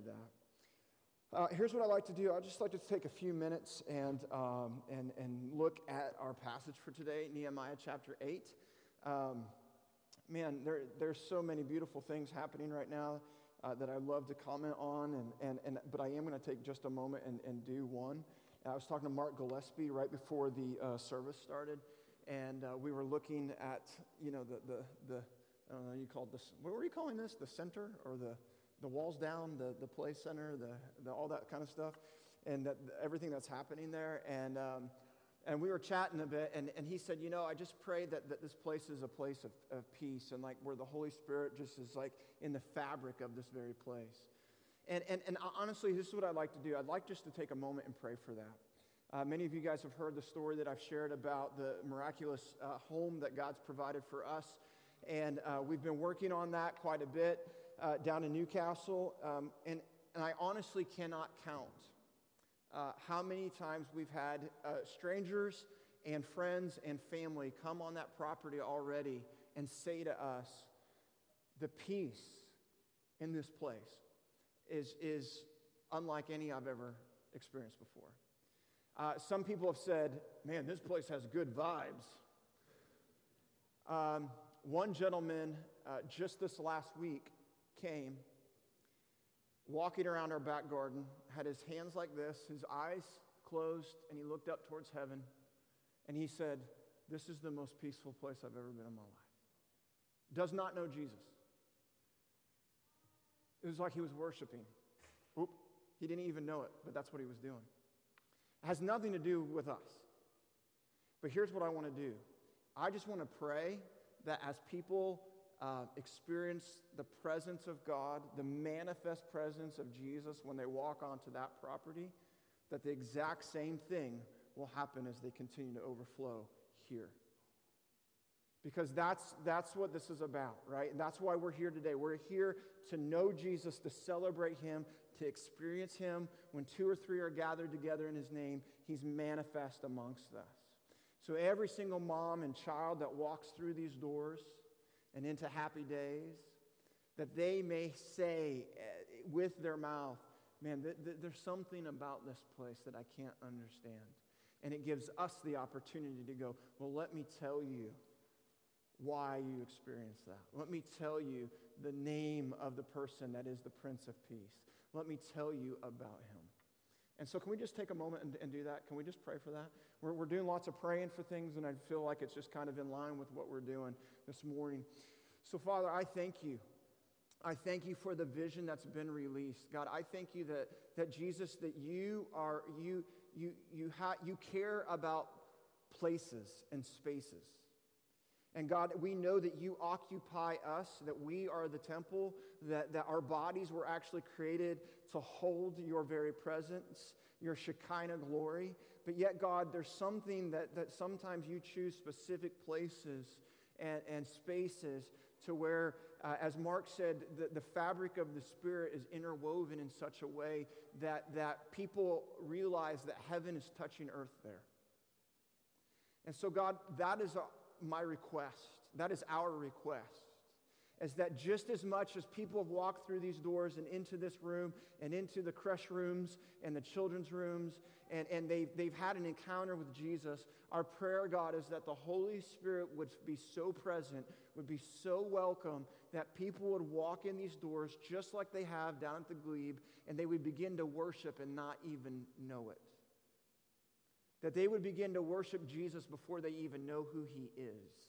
into that. Uh, here's what I like to do. I'd just like to take a few minutes and, um, and, and look at our passage for today, Nehemiah chapter 8. Um, man, there, there's so many beautiful things happening right now uh, that I'd love to comment on, and, and, and, but I am going to take just a moment and, and do one. I was talking to Mark Gillespie right before the uh, service started, and uh, we were looking at, you know, the, the, the, I don't know, you called this, what were you calling this? The center or the, the walls down, the, the play center, the, the, all that kind of stuff, and that, everything that's happening there. And, um, and we were chatting a bit, and, and he said, You know, I just pray that, that this place is a place of, of peace and like where the Holy Spirit just is like in the fabric of this very place. And, and, and honestly, this is what I'd like to do. I'd like just to take a moment and pray for that. Uh, many of you guys have heard the story that I've shared about the miraculous uh, home that God's provided for us. And uh, we've been working on that quite a bit uh, down in Newcastle, um, and, and I honestly cannot count uh, how many times we've had uh, strangers and friends and family come on that property already and say to us, the peace in this place is, is unlike any I've ever experienced before. Uh, some people have said, man, this place has good vibes. Um, one gentleman uh, just this last week came walking around our back garden, had his hands like this, his eyes closed, and he looked up towards heaven, and he said, This is the most peaceful place I've ever been in my life. Does not know Jesus. It was like he was worshiping. Oop, he didn't even know it, but that's what he was doing. It has nothing to do with us. But here's what I want to do I just want to pray that as people uh, experience the presence of God, the manifest presence of Jesus when they walk onto that property, that the exact same thing will happen as they continue to overflow here. Because that's, that's what this is about, right? And that's why we're here today. We're here to know Jesus, to celebrate Him, to experience Him. When two or three are gathered together in His name, He's manifest amongst us. So every single mom and child that walks through these doors, and into happy days, that they may say eh, with their mouth, Man, th- th- there's something about this place that I can't understand. And it gives us the opportunity to go, Well, let me tell you why you experienced that. Let me tell you the name of the person that is the Prince of Peace. Let me tell you about him. And so, can we just take a moment and, and do that? Can we just pray for that? We're, we're doing lots of praying for things, and I feel like it's just kind of in line with what we're doing this morning. So, Father, I thank you. I thank you for the vision that's been released. God, I thank you that, that Jesus, that you are, you, you, you, ha- you care about places and spaces. And God, we know that you occupy us, that we are the temple, that, that our bodies were actually created to hold your very presence, your Shekinah glory. But yet, God, there's something that, that sometimes you choose specific places and, and spaces to where, uh, as Mark said, the, the fabric of the Spirit is interwoven in such a way that, that people realize that heaven is touching earth there. And so, God, that is a, my request. That is our request. Is that just as much as people have walked through these doors and into this room and into the crèche rooms and the children's rooms and, and they've, they've had an encounter with Jesus, our prayer, God, is that the Holy Spirit would be so present, would be so welcome, that people would walk in these doors just like they have down at the glebe and they would begin to worship and not even know it that they would begin to worship Jesus before they even know who he is.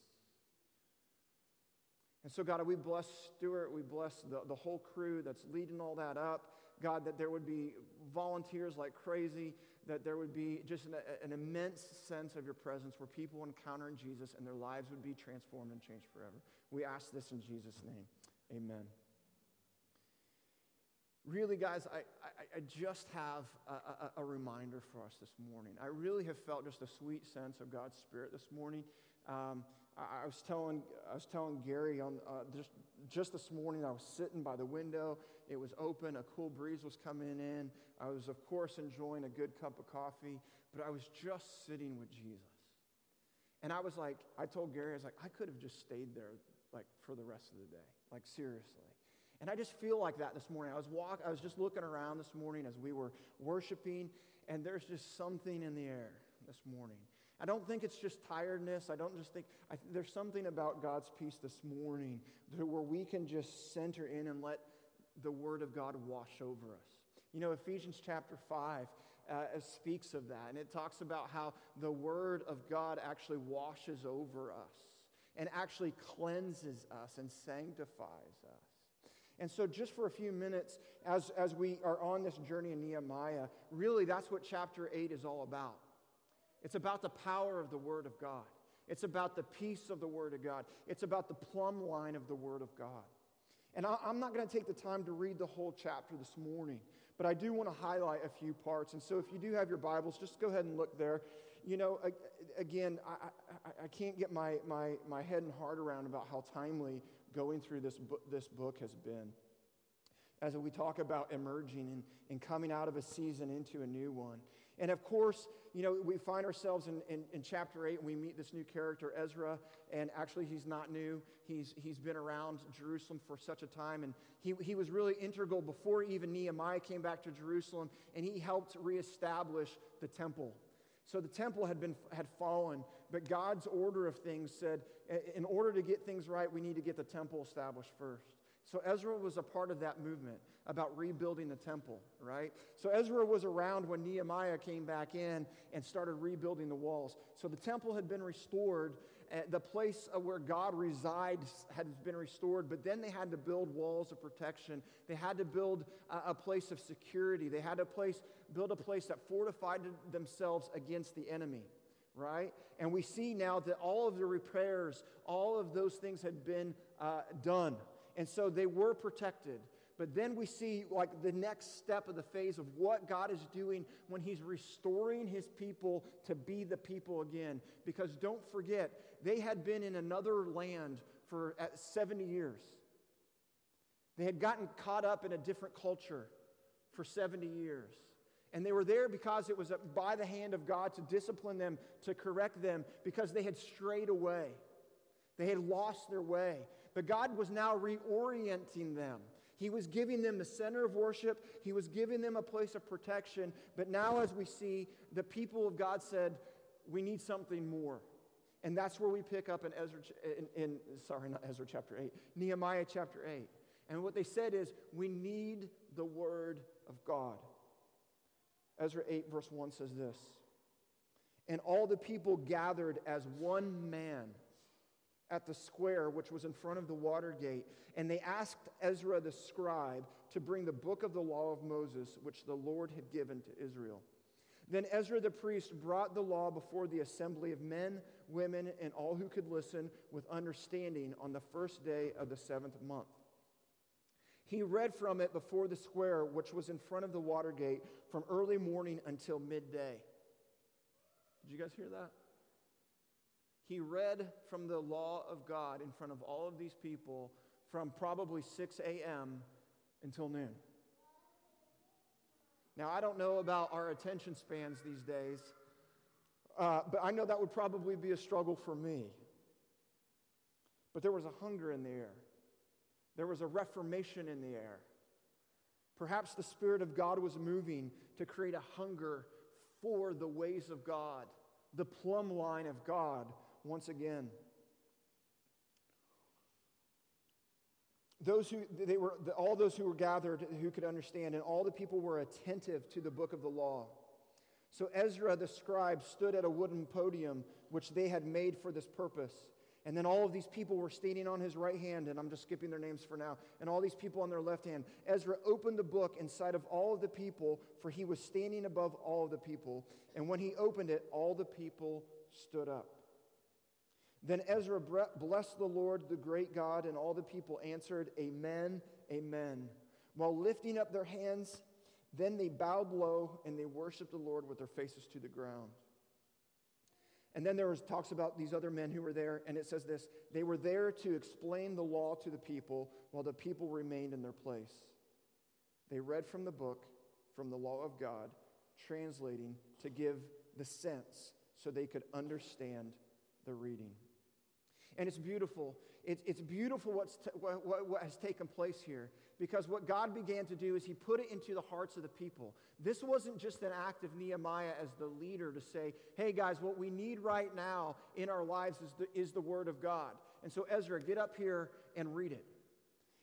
And so, God, we bless Stuart. We bless the, the whole crew that's leading all that up. God, that there would be volunteers like crazy, that there would be just an, an immense sense of your presence where people encountering Jesus and their lives would be transformed and changed forever. We ask this in Jesus' name. Amen. Really, guys, I, I, I just have a, a, a, reminder for us this morning. I really have felt just a sweet sense of God's Spirit this morning. Um, I, I, was telling, I was telling Gary on, uh, just, just this morning, I was sitting by the window. It was open, a cool breeze was coming in. I was, of course, enjoying a good cup of coffee, but I was just sitting with Jesus. And I was like, I told Gary, I was like, I could have just stayed there like for the rest of the day, like seriously. And I just feel like that this morning. I was walk, I was just looking around this morning as we were worshiping, and there's just something in the air this morning. I don't think it's just tiredness. I don't just think, I, there's something about God's peace this morning where we can just center in and let the Word of God wash over us. You know, Ephesians chapter 5 uh, speaks of that, and it talks about how the Word of God actually washes over us and actually cleanses us and sanctifies us. And so, just for a few minutes, as, as we are on this journey in Nehemiah, really that's what chapter 8 is all about. It's about the power of the Word of God, it's about the peace of the Word of God, it's about the plumb line of the Word of God. And I, I'm not going to take the time to read the whole chapter this morning, but I do want to highlight a few parts. And so, if you do have your Bibles, just go ahead and look there. You know, again, I, I, I can't get my, my, my head and heart around about how timely going through this book, this book has been. As we talk about emerging and, and coming out of a season into a new one. And of course, you know, we find ourselves in, in, in, chapter 8 and we meet this new character, Ezra. And actually, he's not new. He's, he's been around Jerusalem for such a time. And he, he was really integral before even Nehemiah came back to Jerusalem. And he helped reestablish the temple. So the temple had, been, had fallen, but God's order of things said, in order to get things right, we need to get the temple established first. So Ezra was a part of that movement about rebuilding the temple, right? So Ezra was around when Nehemiah came back in and started rebuilding the walls. So the temple had been restored, the place where God resides had been restored, but then they had to build walls of protection. They had to build a, place of security. They had to place, build a place that fortified themselves against the enemy right? And we see now that all of the repairs, all of those things had been uh, done. And so they were protected. But then we see like the next step of the phase of what God is doing when He's restoring His people to be the people again. Because don't forget, they had been in another land for 70 years. They had gotten caught up in a different culture for 70 years. And they were there because it was by the hand of God to discipline them, to correct them, because they had strayed away. They had lost their way. But God was now reorienting them. He was giving them the center of worship, He was giving them a place of protection. But now, as we see, the people of God said, We need something more. And that's where we pick up in Ezra, in, in sorry, not Ezra chapter 8, Nehemiah chapter 8. And what they said is, We need the word of God. Ezra 8, verse 1 says this And all the people gathered as one man at the square which was in front of the water gate, and they asked Ezra the scribe to bring the book of the law of Moses, which the Lord had given to Israel. Then Ezra the priest brought the law before the assembly of men, women, and all who could listen with understanding on the first day of the seventh month. He read from it before the square, which was in front of the water gate, from early morning until midday. Did you guys hear that? He read from the law of God in front of all of these people from probably 6 a.m. until noon. Now, I don't know about our attention spans these days, uh, but I know that would probably be a struggle for me. But there was a hunger in the air, there was a reformation in the air. Perhaps the Spirit of God was moving to create a hunger for the ways of God, the plumb line of God once again. Those who, they were, all those who were gathered who could understand, and all the people were attentive to the book of the law. So Ezra the scribe stood at a wooden podium which they had made for this purpose. And then all of these people were standing on his right hand, and I'm just skipping their names for now, and all these people on their left hand. Ezra opened the book in sight of all of the people, for he was standing above all of the people. And when he opened it, all the people stood up. Then Ezra blessed the Lord, the great God, and all the people answered, Amen, Amen. While lifting up their hands, then they bowed low and they worshiped the Lord with their faces to the ground. And then there was talks about these other men who were there, and it says this they were there to explain the law to the people while the people remained in their place. They read from the book, from the law of God, translating to give the sense so they could understand the reading. And it's beautiful. It's, it's beautiful what's t- what, what, has taken place here because what God began to do is He put it into the hearts of the people. This wasn't just an act of Nehemiah as the leader to say, hey guys, what we need right now in our lives is the, is the Word of God. And so, Ezra, get up here and read it.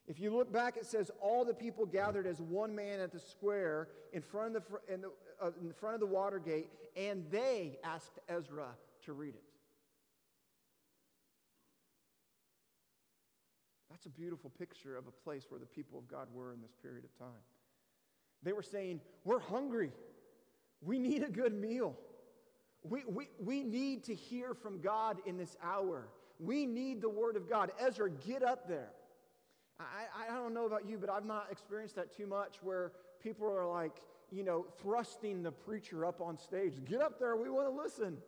If you look back, it says all the people gathered as one man at the square in front of the, in the, uh, in front of the water gate, and they asked Ezra to read it. That's a beautiful picture of a place where the people of God were in this period of time. They were saying, We're hungry. We need a good meal. We, we, we need to hear from God in this hour. We need the Word of God. Ezra, get up there. I, I don't know about you, but I've not experienced that too much where people are like, you know, thrusting the preacher up on stage. Get up there, we want to listen.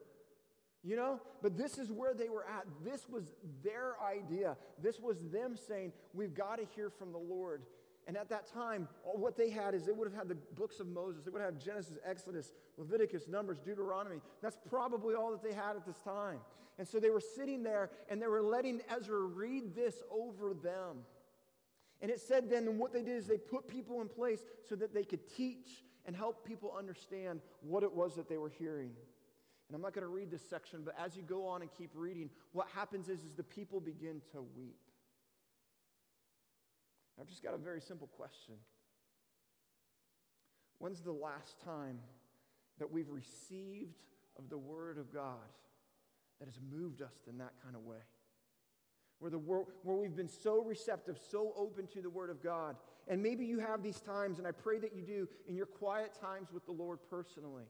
You know? But this is where they were at. This was their idea. This was them saying, we've got to hear from the Lord. And at that time, what they had is they would have had the books of Moses. They would have had Genesis, Exodus, Leviticus, Numbers, Deuteronomy. That's probably all that they had at this time. And so they were sitting there and they were letting Ezra read this over them. And it said then, what they did is they put people in place so that they could teach and help people understand what it was that they were hearing. And I'm not going to read this section, but as you go on and keep reading, what happens is, is the people begin to weep. I've just got a very simple question. When's the last time that we've received of the Word of God that has moved us in that kind of way? where, the word, where we've been so receptive, so open to the Word of God. And maybe you have these times, and I pray that you do in your quiet times with the Lord personally.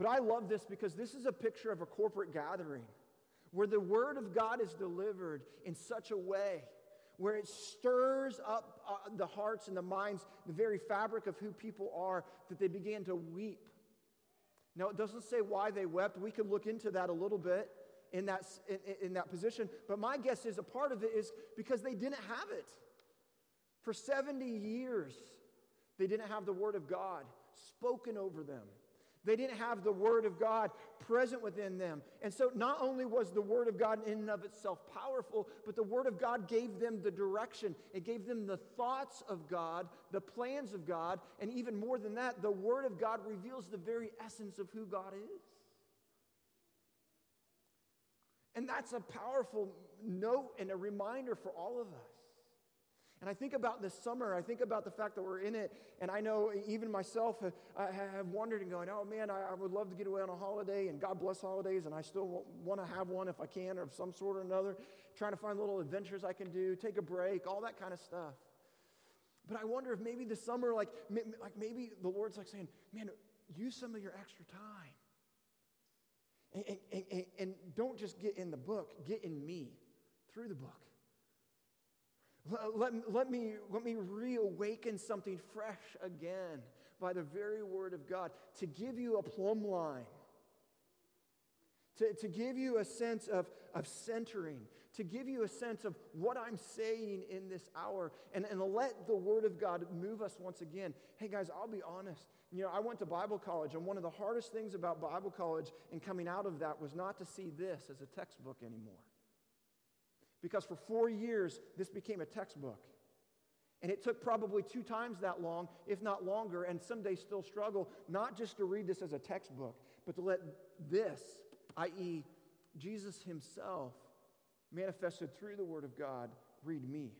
But I love this because this is a picture of a corporate gathering where the Word of God is delivered in such a way where it stirs up uh, the hearts and the minds, the very fabric of who people are, that they begin to weep. Now, it doesn't say why they wept. We could look into that a little bit in that, in, in that position. But my guess is a part of it is because they didn't have it. For 70 years, they didn't have the Word of God spoken over them. They didn't have the Word of God present within them. And so, not only was the Word of God in and of itself powerful, but the Word of God gave them the direction. It gave them the thoughts of God, the plans of God, and even more than that, the Word of God reveals the very essence of who God is. And that's a powerful note and a reminder for all of us. And I think about this summer, I think about the fact that we're in it, and I know even myself uh, have wondered and going, oh man, I, would love to get away on a holiday, and God bless holidays, and I still want to have one if I can, or of some sort or another, trying to find little adventures I can do, take a break, all that kind of stuff. But I wonder if maybe this summer, like, like maybe the Lord's like saying, man, use some of your extra time and, and, and, and don't just get in the book, get in me through the book. Let, let, let, me, let me reawaken something fresh again by the very word of God to give you a plumb line, to, to give you a sense of, of centering, to give you a sense of what I'm saying in this hour, and, and let the word of God move us once again. Hey, guys, I'll be honest. You know, I went to Bible college, and one of the hardest things about Bible college and coming out of that was not to see this as a textbook anymore. Because for four years, this became a textbook. And it took probably two times that long, if not longer, and some days still struggle, not just to read this as a textbook, but to let this, i.e., Jesus himself, manifested through the Word of God, read me.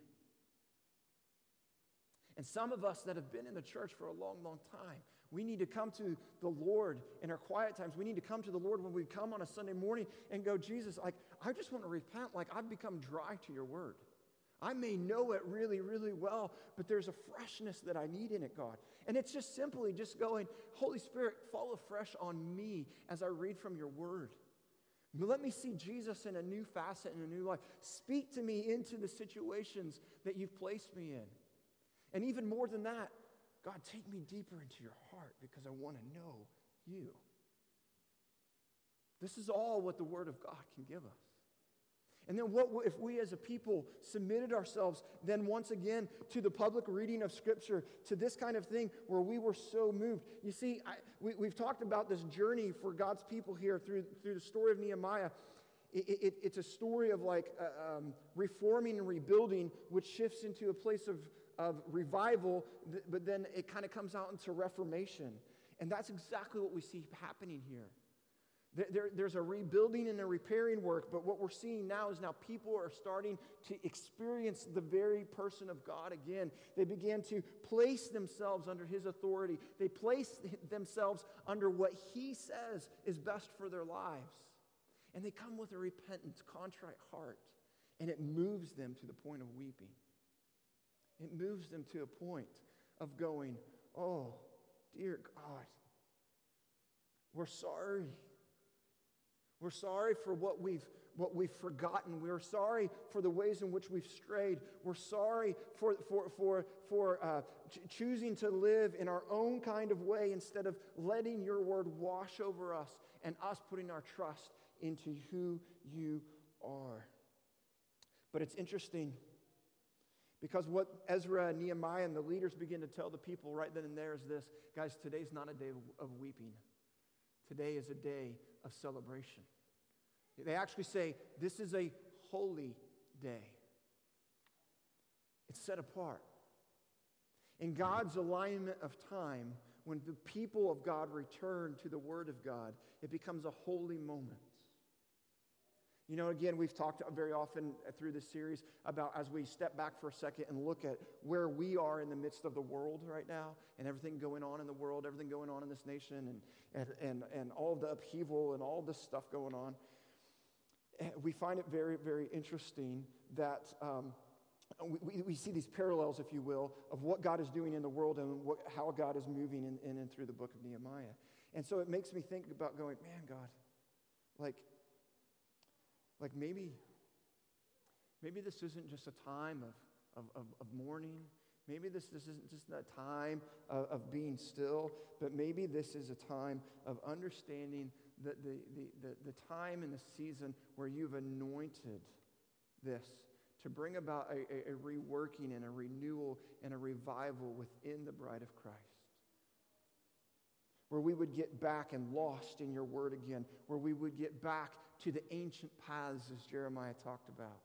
And some of us that have been in the church for a long, long time, we need to come to the Lord in our quiet times. We need to come to the Lord when we come on a Sunday morning and go, Jesus, like, I just want to repent. Like, I've become dry to your word. I may know it really, really well, but there's a freshness that I need in it, God. And it's just simply just going, Holy Spirit, fall afresh on me as I read from your word. Let me see Jesus in a new facet, in a new life. Speak to me into the situations that you've placed me in. And even more than that, God, take me deeper into your heart because I want to know you. This is all what the Word of God can give us. And then, what if we as a people submitted ourselves then once again to the public reading of Scripture, to this kind of thing where we were so moved? You see, I, we, we've talked about this journey for God's people here through, through the story of Nehemiah. It, it, it's a story of like uh, um, reforming and rebuilding, which shifts into a place of, of revival, but then it kind of comes out into reformation. And that's exactly what we see happening here. There, there's a rebuilding and a repairing work, but what we're seeing now is now people are starting to experience the very person of God again. They began to place themselves under His authority, they place themselves under what He says is best for their lives. And they come with a repentant, contrite heart, and it moves them to the point of weeping. It moves them to a point of going, Oh, dear God, we're sorry. We're sorry for what we've, what we've forgotten. We're sorry for the ways in which we've strayed. We're sorry for, for, for, for uh, ch- choosing to live in our own kind of way instead of letting your word wash over us and us putting our trust into who you are. But it's interesting because what Ezra and Nehemiah and the leaders begin to tell the people right then and there is this guys, today's not a day of, of weeping. Today is a day of celebration. They actually say, This is a holy day. It's set apart. In God's alignment of time, when the people of God return to the Word of God, it becomes a holy moment. You know, again, we've talked very often through this series about as we step back for a second and look at where we are in the midst of the world right now and everything going on in the world, everything going on in this nation, and, and, and, and all the upheaval and all this stuff going on. Eh, we find it very, very interesting that um, we, we see these parallels, if you will, of what God is doing in the world and what, how God is moving in, in and through the book of Nehemiah. And so it makes me think about going, man, God, like, like maybe, maybe this isn't just a time of, of, of, of mourning. Maybe this, this isn't just a time of, of, being still, but maybe this is a time of understanding the, the, the, the, the time and the season where you've anointed this to bring about a, a, a reworking and a renewal and a revival within the bride of Christ where we would get back and lost in your word again, where we would get back to the ancient paths, as Jeremiah talked about.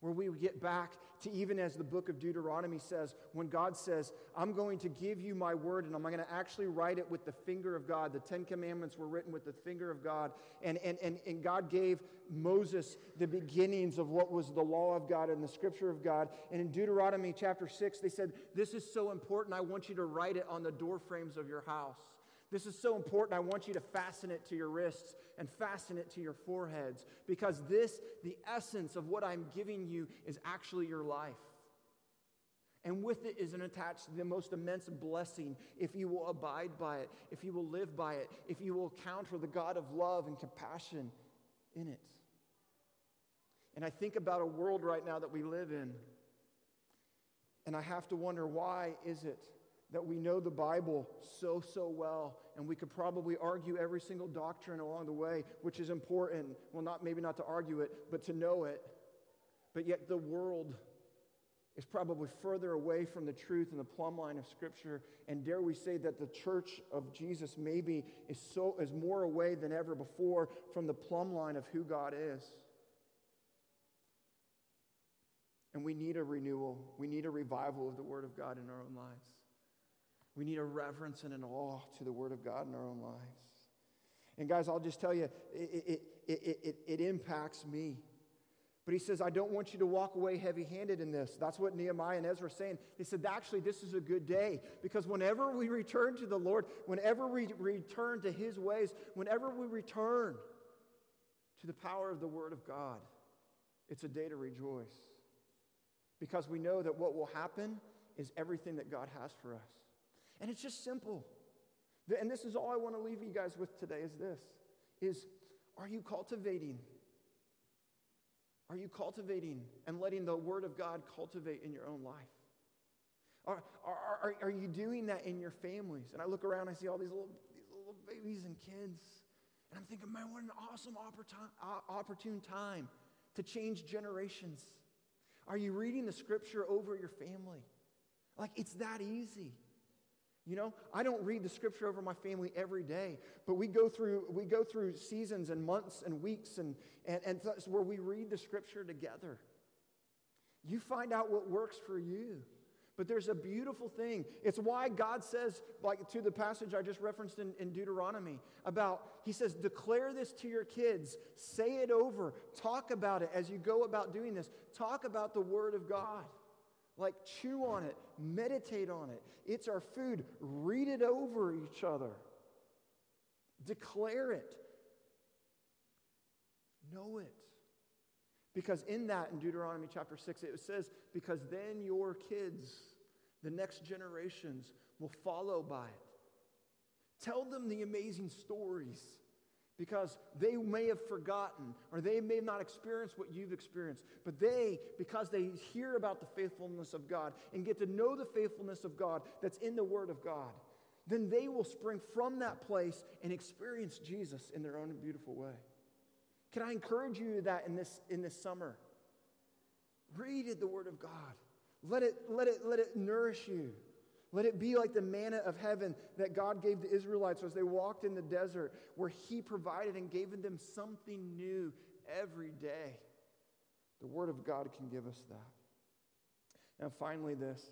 Where we would get back to even as the book of Deuteronomy says, when God says, I'm going to give you my word and I'm going to actually write it with the finger of God. The Ten Commandments were written with the finger of God. And, and, and, and God gave Moses the beginnings of what was the law of God and the scripture of God. And in Deuteronomy chapter 6, they said, This is so important, I want you to write it on the door frames of your house. This is so important. I want you to fasten it to your wrists and fasten it to your foreheads because this, the essence of what I'm giving you, is actually your life. And with it is an attached the most immense blessing if you will abide by it, if you will live by it, if you will counter the God of love and compassion in it. And I think about a world right now that we live in, and I have to wonder why is it that we know the Bible so, so well, and we could probably argue every single doctrine along the way, which is important. Well, not maybe not to argue it, but to know it. But yet the world is probably further away from the truth and the plumb line of Scripture. And dare we say that the church of Jesus maybe is so is more away than ever before from the plumb line of who God is. And we need a renewal. We need a revival of the Word of God in our own lives. We need a reverence and an awe to the Word of God in our own lives. And guys, I'll just tell you, it, it, it, it, impacts me. But he says, I don't want you to walk away heavy handed in this. That's what Nehemiah and Ezra are saying. They said, actually, this is a good day because whenever we return to the Lord, whenever we return to his ways, whenever we return to the power of the Word of God, it's a day to rejoice because we know that what will happen is everything that God has for us. And it's just simple. And this is all I want to leave you guys with today is this is are you cultivating? Are you cultivating and letting the word of God cultivate in your own life? Are, are, are, are you doing that in your families? And I look around, I see all these little, these little babies and kids. And I'm thinking, man, what an awesome opportune time to change generations. Are you reading the scripture over your family? Like, it's that easy. You know, I don't read the scripture over my family every day, but we go through we go through seasons and months and weeks and and, and where we read the scripture together. You find out what works for you. But there's a beautiful thing. It's why God says, like to the passage I just referenced in, in, Deuteronomy, about, He says, declare this to your kids, say it over, talk about it as you go about doing this. Talk about the Word of God. Like, chew on it, meditate on it. It's our food. Read it over each other, declare it, know it. Because in that, in Deuteronomy chapter 6, it says, because then your kids, the next generations, will follow by it. Tell them the amazing stories because they may have forgotten or they may not experience what you've experienced. But they, because they hear about the faithfulness of God and get to know the faithfulness of God that's in the Word of God, then they will spring from that place and experience Jesus in their own beautiful way. Can I encourage you that in this, in this summer? Read the Word of God. Let it, let, it, let it nourish you. Let it be like the manna of heaven that God gave the Israelites as they walked in the desert, where He provided and gave them something new every day. The Word of God can give us that. And finally, this,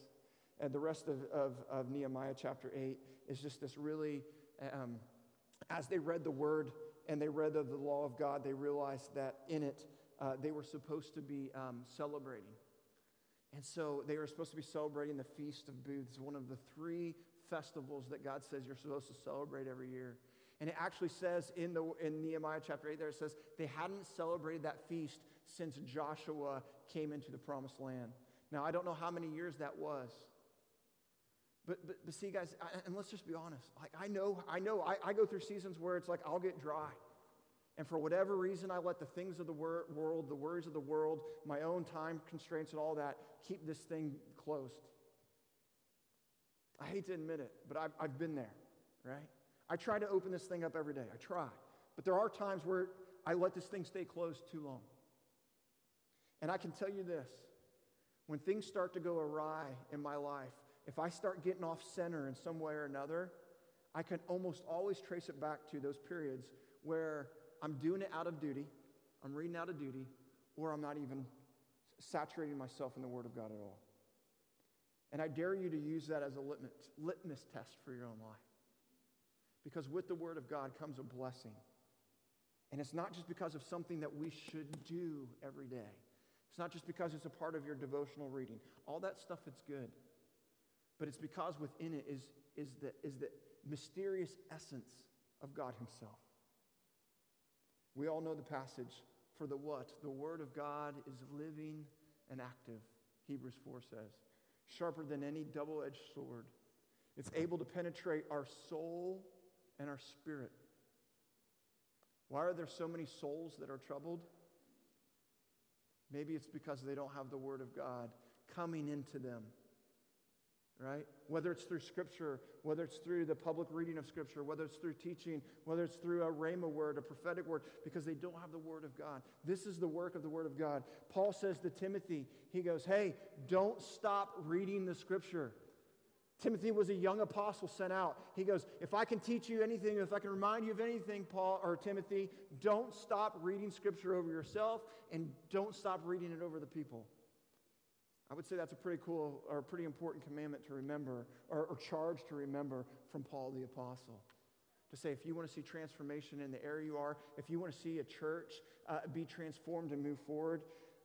and the rest of, of, of Nehemiah chapter 8 is just this really, um, as they read the Word, and they read of the law of God, they realized that in it uh, they were supposed to be um, celebrating. And so they were supposed to be celebrating the Feast of Booths, one of the three festivals that God says you're supposed to celebrate every year. And it actually says in, the, in Nehemiah chapter 8 there, it says they hadn't celebrated that feast since Joshua came into the promised land. Now, I don't know how many years that was. But, but, but see, guys, I, and let's just be honest. Like, I know, I know, I, I go through seasons where it's like I'll get dry. And for whatever reason, I let the things of the wor- world, the worries of the world, my own time constraints, and all that keep this thing closed. I hate to admit it, but I've, I've been there, right? I try to open this thing up every day. I try. But there are times where I let this thing stay closed too long. And I can tell you this when things start to go awry in my life, if I start getting off center in some way or another, I can almost always trace it back to those periods where I'm doing it out of duty, I'm reading out of duty, or I'm not even saturating myself in the Word of God at all. And I dare you to use that as a litmus, litmus test for your own life. Because with the Word of God comes a blessing. And it's not just because of something that we should do every day. It's not just because it's a part of your devotional reading. All that stuff, it's good but it's because within it is, is, the, is the mysterious essence of God Himself. We all know the passage for the what? The Word of God is living and active, Hebrews 4 says, sharper than any double edged sword. It's able to penetrate our soul and our spirit. Why are there so many souls that are troubled? Maybe it's because they don't have the Word of God coming into them right? Whether it's through Scripture, whether it's through the public reading of Scripture, whether it's through teaching, whether it's through a rhema word, a prophetic word, because they don't have the Word of God. This is the work of the Word of God. Paul says to Timothy, he goes, Hey, don't stop reading the Scripture. Timothy was a young apostle sent out. He goes, If I can teach you anything, if I can remind you of anything, Paul or Timothy, don't stop reading Scripture over yourself and don't stop reading it over the people. I would say that's a pretty cool or a pretty important commandment to remember or, or charge to remember from Paul the Apostle. To say, if you want to see transformation in the area you are, if you want to see a church uh, be transformed and move forward,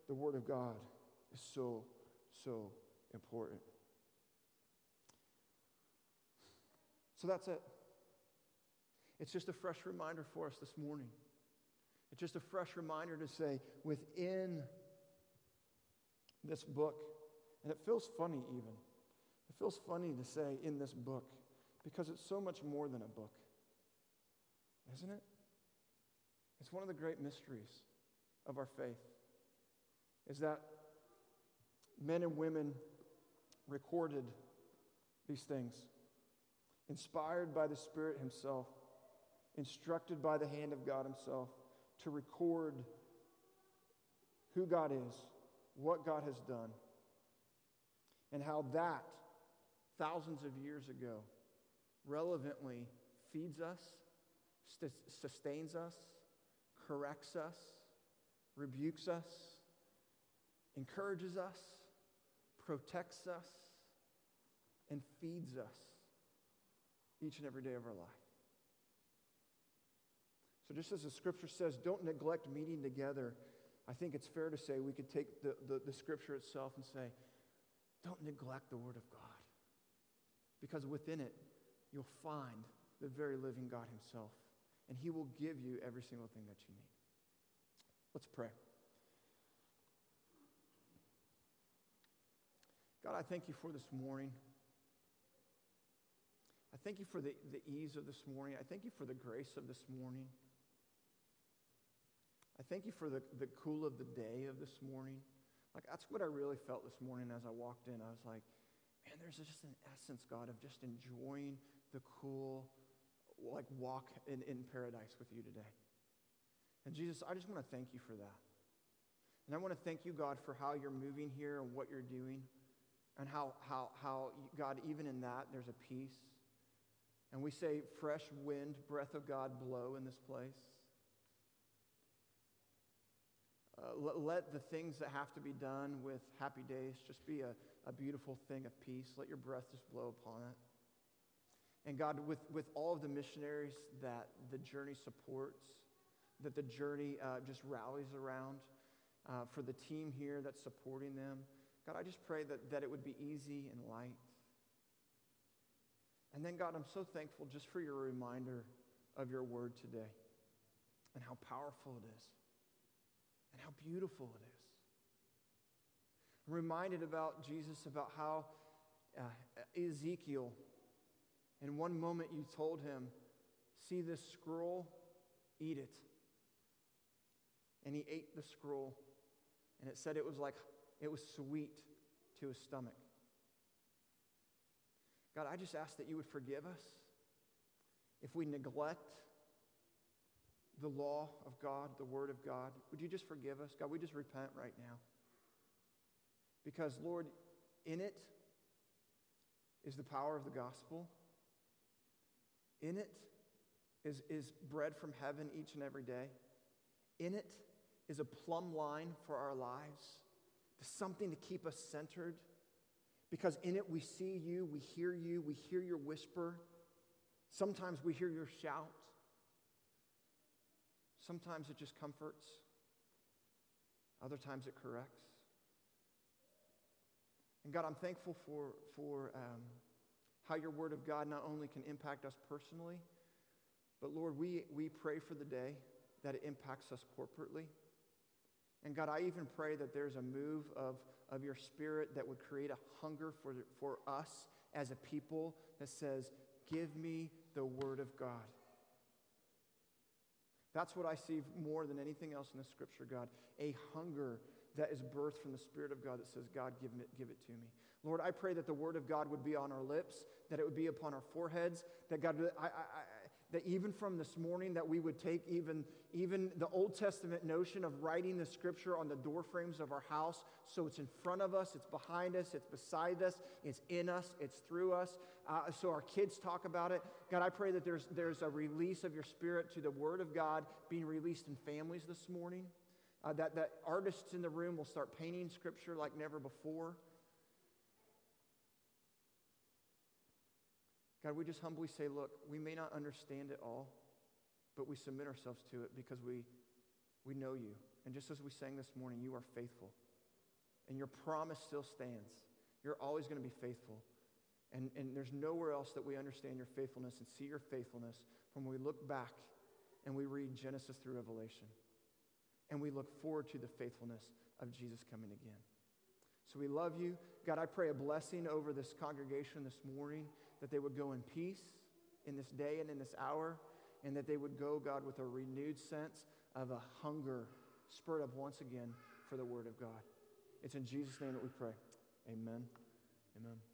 the Word of God is so, so important. So that's it. It's just a fresh reminder for us this morning. It's just a fresh reminder to say, within this book, and it feels funny, even. It feels funny to say in this book because it's so much more than a book, isn't it? It's one of the great mysteries of our faith is that men and women recorded these things, inspired by the Spirit Himself, instructed by the hand of God Himself to record who God is, what God has done and how that, thousands of years ago, relevantly feeds us, st- sustains us, corrects us, rebukes us, encourages us, protects us, and feeds us each and every day of our life. So, just as the scripture says, don't neglect meeting together, I think it's fair to say we could take the, the, the scripture itself and say, don't neglect the Word of God. Because within it, you'll find the very living God Himself, and He will give you every single thing that you need. Let's pray. God, I thank you for this morning. I thank you for the, the ease of this morning. I thank you for the grace of this morning. I thank you for the, the cool of the day of this morning. Like, that's what I really felt this morning as I walked in. I was like, man, there's just an essence, God, of just enjoying the cool, like, walk in, in paradise with you today. And Jesus, I just want to thank you for that. And I want to thank you, God, for how you're moving here and what you're doing. And how, how, how, God, even in that, there's a peace. And we say, fresh wind, breath of God, blow in this place. Uh, let, let, the things that have to be done with happy days just be a, a beautiful thing of peace. Let your breath just blow upon it. And God, with, with all of the missionaries that the journey supports, that the journey uh, just rallies around, uh, for the team here that's supporting them, God, I just pray that, that it would be easy and light. And then, God, I'm so thankful just for your reminder of your word today and how powerful it is and how beautiful it is. I'm reminded about Jesus, about how uh, Ezekiel, in one moment you told him, See this scroll, eat it. And he ate the scroll, and it said it was like, it was sweet to his stomach. God, I just ask that you would forgive us if we neglect the law of God, the Word of God. Would you just forgive us? God, we just repent right now. Because, Lord, in it is the power of the gospel. In it is, is bread from heaven each and every day. In it is a plumb line for our lives, something to keep us centered. Because in it we see you, we hear you, we hear your whisper. Sometimes we hear your shout. Sometimes it just comforts, other times it corrects. And God, I'm thankful for, for um, how your word of God not only can impact us personally, but Lord, we, we pray for the day that it impacts us corporately. And God, I even pray that there's a move of, of your spirit that would create a hunger for, for us as a people that says, Give me the word of God. That's what I see more than anything else in the scripture, God. A hunger that is birthed from the Spirit of God that says, God, give it, give it to me. Lord, I pray that the word of God would be on our lips, that it would be upon our foreheads, that God, I, I, that even from this morning that we would take even, even the old testament notion of writing the scripture on the door frames of our house. So it's in front of us it's behind us it's beside us it's in us it's through us. Uh, so our kids talk about it. God i pray that there's, there's a release of your spirit to the word of god being released in families this morning. Uh, that, that artists in the room will start painting scripture like never before God, we just humbly say, look, we may not understand it all, but we submit ourselves to it because we, we know you. And just as we sang this morning, you are faithful. And your promise still stands. You're always going to be faithful. And, and there's nowhere else that we understand your faithfulness and see your faithfulness from when we look back and we read Genesis through Revelation. And we look forward to the faithfulness of Jesus coming again. So we love you. God, I pray a blessing over this congregation this morning that they would go in peace in this day and in this hour, and that they would go, God, with a renewed sense of a hunger spurred up once again for the Word of God. It's in Jesus' name that we pray. Amen. Amen.